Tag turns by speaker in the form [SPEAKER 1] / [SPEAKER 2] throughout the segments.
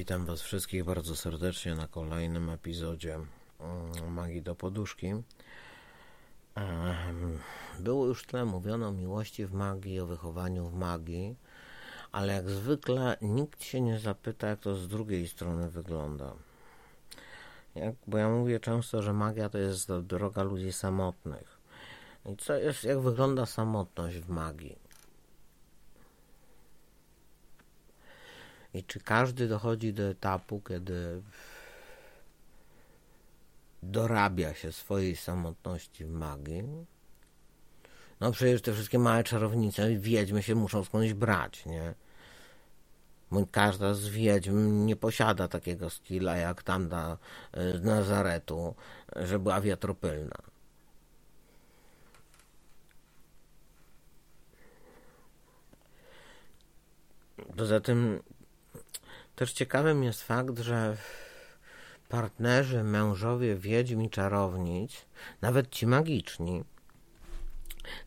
[SPEAKER 1] Witam Was wszystkich bardzo serdecznie na kolejnym epizodzie mm, Magii do Poduszki. Było już tyle mówiono o miłości w magii, o wychowaniu w magii, ale jak zwykle nikt się nie zapyta, jak to z drugiej strony wygląda. Jak, bo ja mówię często, że magia to jest droga ludzi samotnych. I co jest, jak wygląda samotność w magii? I czy każdy dochodzi do etapu, kiedy dorabia się swojej samotności w magii? No przecież te wszystkie małe czarownice i wiedźmy się muszą skądś brać, nie? Każda z wiedźm nie posiada takiego skilla jak tamta e, z Nazaretu, że była wiatropylna. Poza tym też ciekawym jest fakt, że partnerzy, mężowie wiedźm i czarownic, nawet ci magiczni,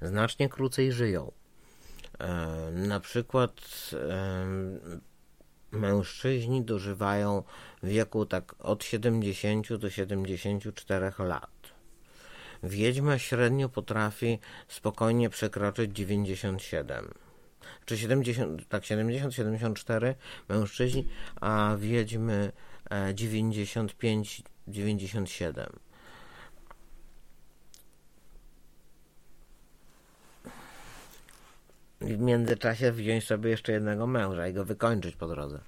[SPEAKER 1] znacznie krócej żyją. E, na przykład e, mężczyźni dożywają wieku tak od 70 do 74 lat. Wiedźma średnio potrafi spokojnie przekroczyć 97 czy 70, tak 70-74 mężczyźni, a wiedźmy 95-97. E, w międzyczasie wziąć sobie jeszcze jednego męża i go wykończyć po drodze.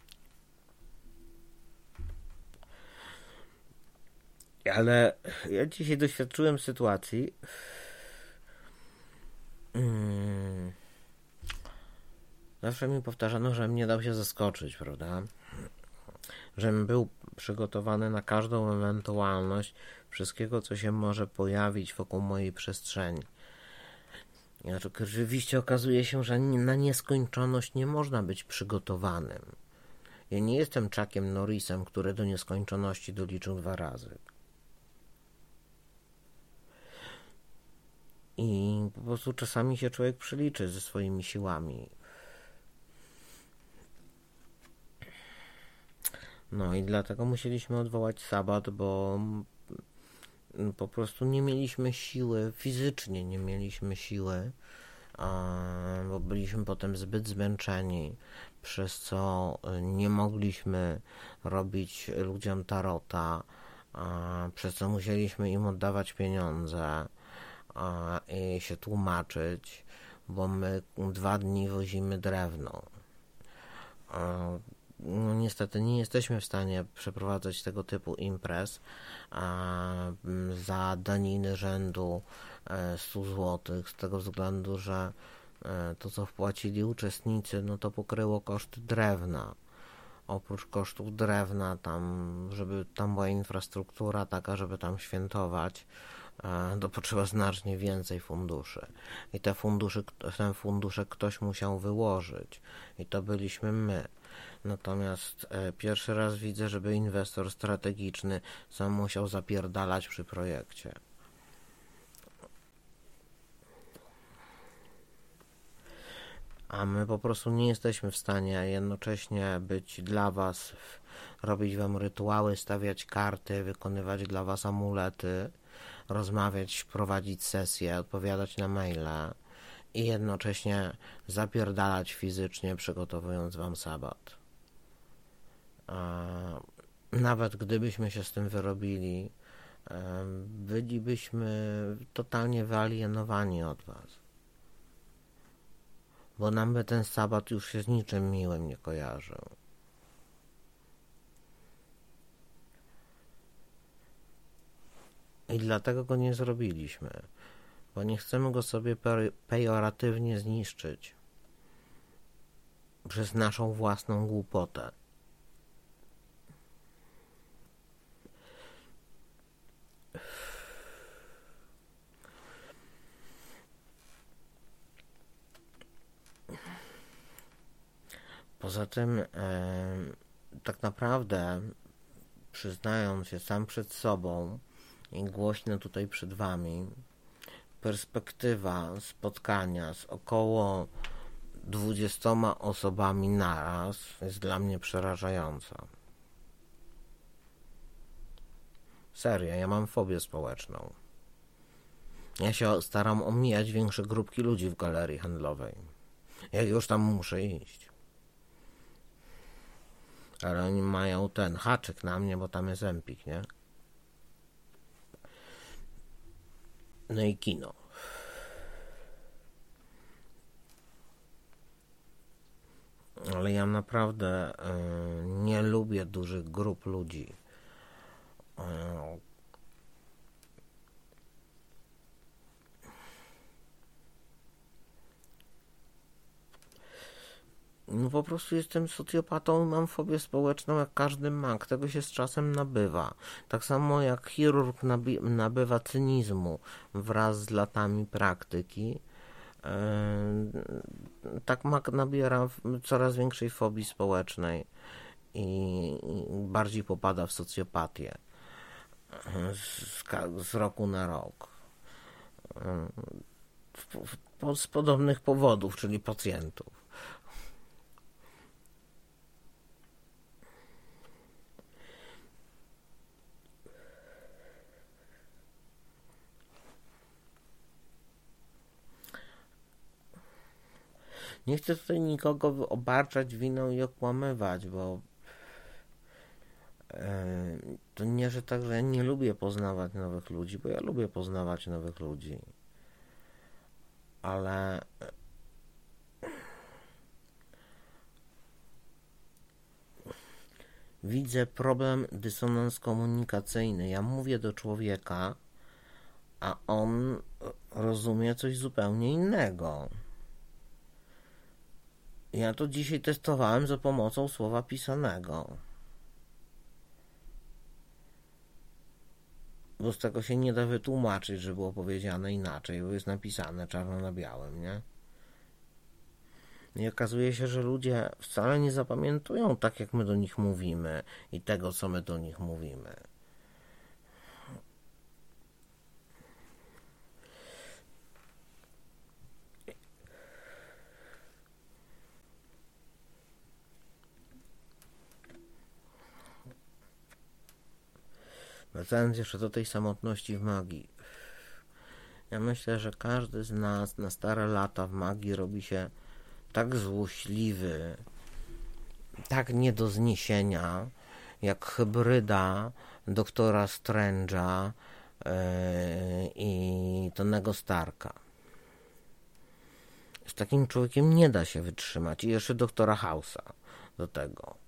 [SPEAKER 1] Ale ja dzisiaj doświadczyłem sytuacji. Hmm Zawsze mi powtarzano, żebym nie dał się zaskoczyć, prawda? Żebym był przygotowany na każdą ewentualność wszystkiego, co się może pojawić wokół mojej przestrzeni. Rzeczywiście okazuje się, że na nieskończoność nie można być przygotowanym. Ja nie jestem Chuckiem Norrisem, który do nieskończoności doliczył dwa razy. I po prostu czasami się człowiek przeliczy ze swoimi siłami. No i dlatego musieliśmy odwołać sabat, bo po prostu nie mieliśmy siły, fizycznie nie mieliśmy siły, bo byliśmy potem zbyt zmęczeni, przez co nie mogliśmy robić ludziom tarota, przez co musieliśmy im oddawać pieniądze i się tłumaczyć, bo my dwa dni wozimy drewno no niestety nie jesteśmy w stanie przeprowadzać tego typu imprez a, za daniny rzędu 100 e, zł, z tego względu, że e, to co wpłacili uczestnicy, no to pokryło koszty drewna. Oprócz kosztów drewna, tam, żeby tam była infrastruktura taka, żeby tam świętować, e, to potrzeba znacznie więcej funduszy. I te fundusze, ten fundusze ktoś musiał wyłożyć. I to byliśmy my. Natomiast e, pierwszy raz widzę, żeby inwestor strategiczny sam musiał zapierdalać przy projekcie. A my po prostu nie jesteśmy w stanie jednocześnie być dla Was, robić Wam rytuały, stawiać karty, wykonywać dla Was amulety, rozmawiać, prowadzić sesje, odpowiadać na maile i jednocześnie zapierdalać fizycznie, przygotowując Wam sabat. Nawet gdybyśmy się z tym wyrobili, bylibyśmy totalnie wyalienowani od Was. Bo nam by ten sabat już się z niczym miłym nie kojarzył. I dlatego go nie zrobiliśmy, bo nie chcemy go sobie pejoratywnie zniszczyć przez naszą własną głupotę. Poza tym, e, tak naprawdę, przyznając się sam przed sobą i głośno tutaj przed Wami, perspektywa spotkania z około 20 osobami naraz jest dla mnie przerażająca. Serio, ja mam fobię społeczną. Ja się staram omijać większe grupki ludzi w galerii handlowej. Jak już tam muszę iść. Ale oni mają ten haczyk na mnie, bo tam jest empik, nie? No i kino. Ale ja naprawdę y, nie lubię dużych grup ludzi. Po prostu jestem socjopatą, mam fobię społeczną jak każdy mak. Tego się z czasem nabywa. Tak samo jak chirurg nabywa cynizmu wraz z latami praktyki tak mak nabiera coraz większej fobii społecznej i bardziej popada w socjopatię z roku na rok. z podobnych powodów, czyli pacjentów. Nie chcę tutaj nikogo obarczać winą i okłamywać, bo e, to nie, że tak, że ja nie lubię poznawać nowych ludzi, bo ja lubię poznawać nowych ludzi. Ale e, widzę problem dysonans komunikacyjny. Ja mówię do człowieka, a on rozumie coś zupełnie innego. Ja to dzisiaj testowałem za pomocą słowa pisanego. Bo z tego się nie da wytłumaczyć, że było powiedziane inaczej, bo jest napisane czarno na białym, nie? I okazuje się, że ludzie wcale nie zapamiętują tak, jak my do nich mówimy i tego, co my do nich mówimy. Wracając jeszcze do tej samotności w magii. Ja myślę, że każdy z nas na stare lata w magii robi się tak złośliwy, tak nie do zniesienia, jak hybryda doktora Strange'a yy, i Tonego Starka. Z takim człowiekiem nie da się wytrzymać. I jeszcze doktora House'a do tego.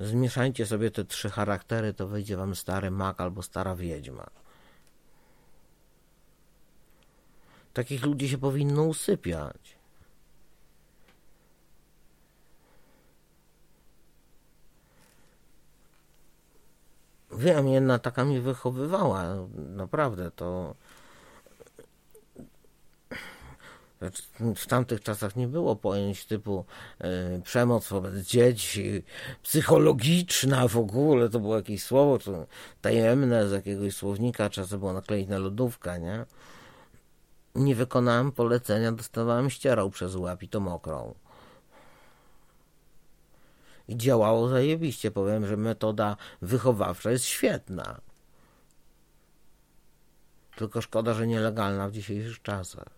[SPEAKER 1] Zmieszajcie sobie te trzy charaktery, to wyjdzie wam stary mak albo stara wiedźma. Takich ludzi się powinno usypiać. Wiem, jedna taka mnie wychowywała. Naprawdę to w tamtych czasach nie było pojęć typu y, przemoc wobec dzieci, psychologiczna w ogóle, to było jakieś słowo to tajemne z jakiegoś słownika, trzeba było nakleić na lodówkę, nie? Nie wykonałem polecenia, dostawałem ścierał przez łap i to mokrą. I działało zajebiście. Powiem, że metoda wychowawcza jest świetna. Tylko szkoda, że nielegalna w dzisiejszych czasach.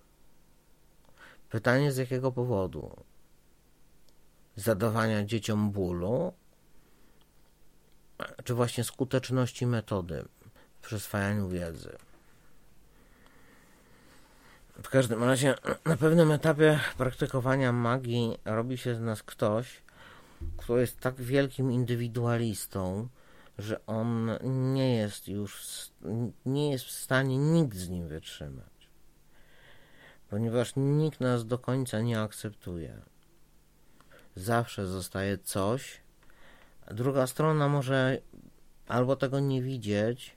[SPEAKER 1] Pytanie z jakiego powodu? Zadawania dzieciom bólu, czy właśnie skuteczności metody w przyswajaniu wiedzy? W każdym razie, na pewnym etapie praktykowania magii robi się z nas ktoś, kto jest tak wielkim indywidualistą, że on nie jest już nie jest w stanie nikt z nim wytrzymać ponieważ nikt nas do końca nie akceptuje. Zawsze zostaje coś, a druga strona może albo tego nie widzieć,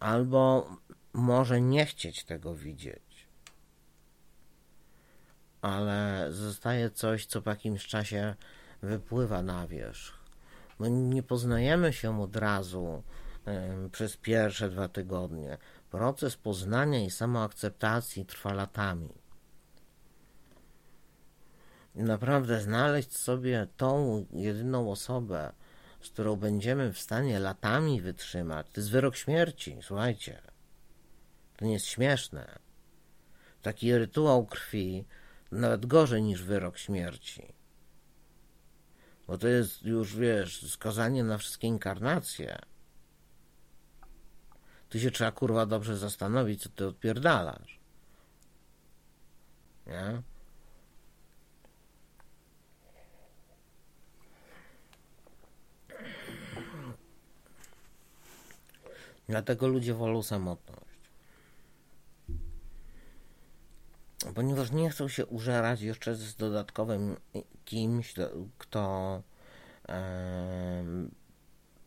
[SPEAKER 1] albo może nie chcieć tego widzieć. Ale zostaje coś, co po jakimś czasie wypływa na wierzch. My nie poznajemy się od razu przez pierwsze dwa tygodnie. Proces poznania i samoakceptacji trwa latami. I naprawdę znaleźć sobie tą jedyną osobę, z którą będziemy w stanie latami wytrzymać, to jest wyrok śmierci, słuchajcie. To nie jest śmieszne. Taki rytuał krwi nawet gorzej niż wyrok śmierci. Bo to jest już, wiesz, skazanie na wszystkie inkarnacje. Tu się trzeba kurwa dobrze zastanowić, co ty odpierdalasz. Nie? Dlatego ludzie wolą samotność. Ponieważ nie chcą się użerać jeszcze z dodatkowym kimś, kto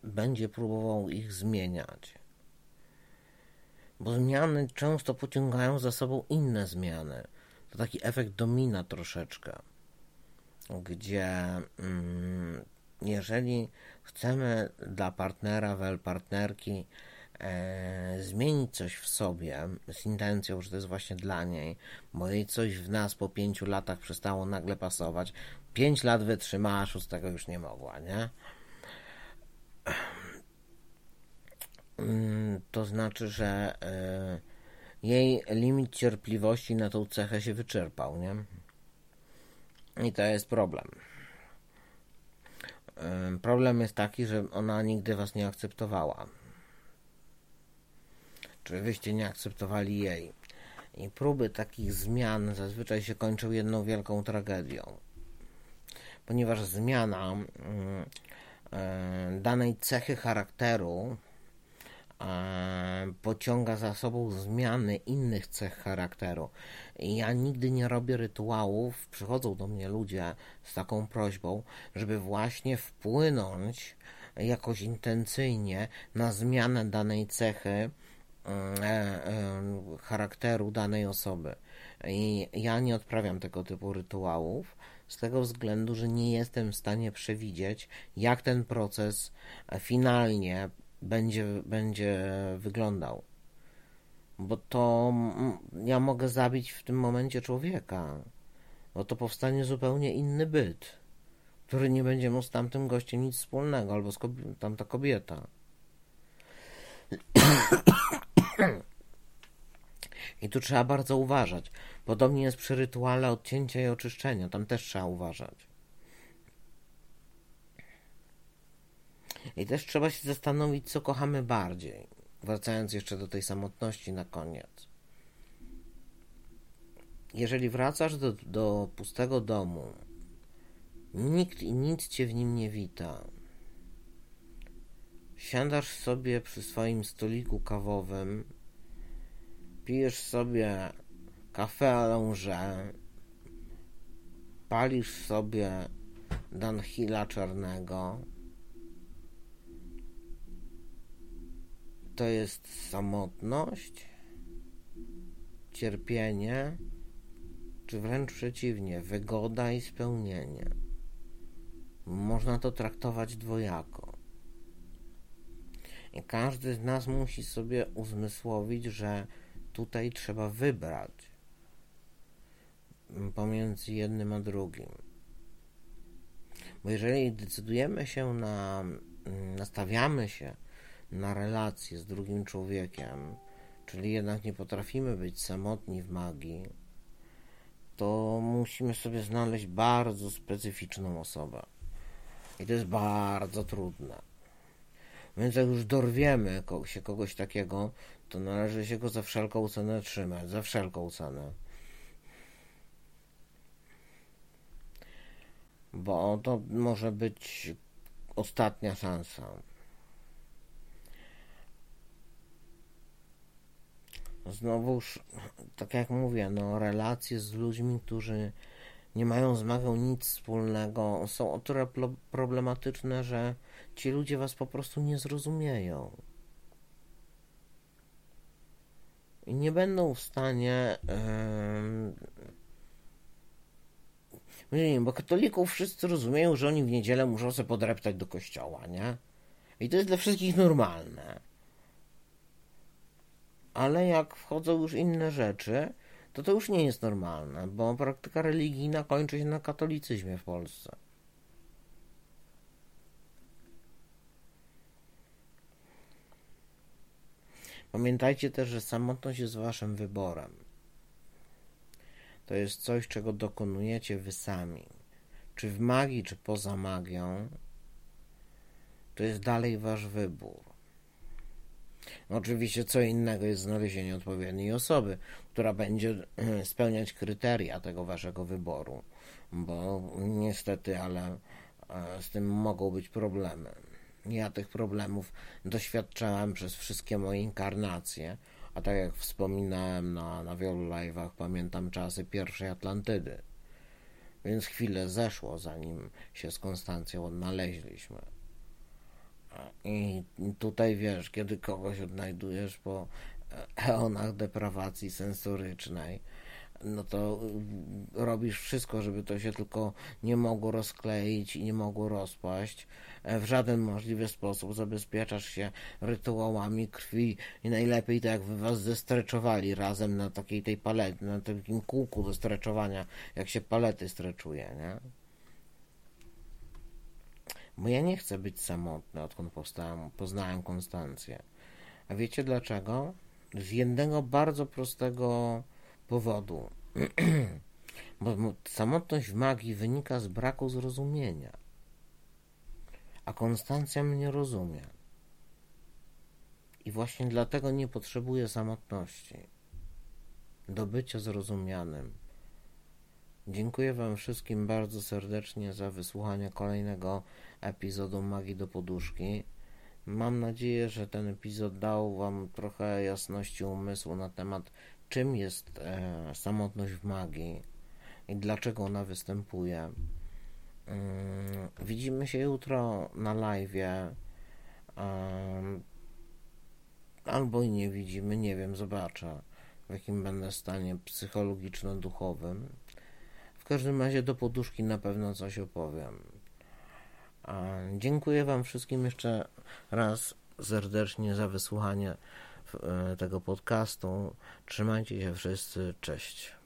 [SPEAKER 1] będzie próbował ich zmieniać. Bo zmiany często pociągają za sobą inne zmiany. To taki efekt domina troszeczkę, gdzie mm, jeżeli chcemy dla partnera, wel partnerki e, zmienić coś w sobie z intencją, że to jest właśnie dla niej, bo jej coś w nas po pięciu latach przestało nagle pasować. Pięć lat wytrzymała, szóstego już nie mogła, nie? Mm, to znaczy, że e, jej limit cierpliwości na tą cechę się wyczerpał, nie? I to jest problem. E, problem jest taki, że ona nigdy was nie akceptowała czy wyście nie akceptowali jej. I próby takich zmian zazwyczaj się kończą jedną wielką tragedią. Ponieważ zmiana mm, e, danej cechy charakteru pociąga za sobą zmiany innych cech charakteru. Ja nigdy nie robię rytuałów, przychodzą do mnie ludzie z taką prośbą, żeby właśnie wpłynąć jakoś intencyjnie na zmianę danej cechy E, e, charakteru danej osoby. I ja nie odprawiam tego typu rytuałów z tego względu, że nie jestem w stanie przewidzieć, jak ten proces finalnie będzie, będzie wyglądał. Bo to ja mogę zabić w tym momencie człowieka, bo to powstanie zupełnie inny byt, który nie będzie miał z tamtym gościem nic wspólnego, albo z kobi- tamta kobieta. I tu trzeba bardzo uważać. Podobnie jest przy rytuale odcięcia i oczyszczenia. Tam też trzeba uważać. I też trzeba się zastanowić, co kochamy bardziej. Wracając jeszcze do tej samotności na koniec. Jeżeli wracasz do, do pustego domu, nikt i nic cię w nim nie wita. Siadasz sobie przy swoim stoliku kawowym pijesz sobie kafe allonge, palisz sobie Danhila czarnego, to jest samotność, cierpienie, czy wręcz przeciwnie, wygoda i spełnienie. Można to traktować dwojako. I każdy z nas musi sobie uzmysłowić, że tutaj trzeba wybrać pomiędzy jednym a drugim. Bo jeżeli decydujemy się na, nastawiamy się na relację z drugim człowiekiem, czyli jednak nie potrafimy być samotni w magii, to musimy sobie znaleźć bardzo specyficzną osobę. I to jest bardzo trudne. Więc jak już dorwiemy się kogoś takiego, to należy się go za wszelką cenę trzymać, za wszelką cenę. Bo to może być ostatnia szansa. Znowuż, tak jak mówię, no, relacje z ludźmi, którzy nie mają z magią nic wspólnego, są o tyle problematyczne, że ci ludzie was po prostu nie zrozumieją. i nie będą w stanie. Yy, bo katolików wszyscy rozumieją, że oni w niedzielę muszą sobie podreptać do kościoła, nie? I to jest dla wszystkich normalne ale jak wchodzą już inne rzeczy, to to już nie jest normalne, bo praktyka religijna kończy się na katolicyzmie w Polsce. Pamiętajcie też, że samotność jest waszym wyborem. To jest coś, czego dokonujecie wy sami. Czy w magii, czy poza magią, to jest dalej wasz wybór. Oczywiście co innego jest znalezienie odpowiedniej osoby, która będzie spełniać kryteria tego waszego wyboru, bo niestety, ale e, z tym mogą być problemy. Ja tych problemów doświadczałem przez wszystkie moje inkarnacje, a tak jak wspominałem na, na wielu live'ach, pamiętam czasy pierwszej Atlantydy. Więc chwilę zeszło, zanim się z Konstancją odnaleźliśmy. I tutaj wiesz, kiedy kogoś odnajdujesz po eonach deprawacji sensorycznej, no to robisz wszystko, żeby to się tylko nie mogło rozkleić i nie mogło rozpaść. E, w żaden możliwy sposób zabezpieczasz się rytuałami krwi i najlepiej tak jak wy was zestreczowali razem na takiej tej palecie, na takim kółku do streczowania, jak się palety streczuje, nie? Bo ja nie chcę być samotny, odkąd powstałem, poznałem Konstancję. A wiecie dlaczego? Z jednego bardzo prostego powodu. Bo samotność w magii wynika z braku zrozumienia. A Konstancja mnie rozumie. I właśnie dlatego nie potrzebuję samotności. Do bycia zrozumianym. Dziękuję Wam wszystkim bardzo serdecznie za wysłuchanie kolejnego epizodu Magii do Poduszki. Mam nadzieję, że ten epizod dał Wam trochę jasności umysłu na temat, czym jest e, samotność w magii i dlaczego ona występuje. Mm, widzimy się jutro na live. Albo i nie widzimy, nie wiem, zobaczę w jakim będę stanie psychologiczno-duchowym. Każdym razie do poduszki na pewno coś opowiem. Dziękuję Wam wszystkim jeszcze raz serdecznie za wysłuchanie e, tego podcastu. Trzymajcie się wszyscy. Cześć.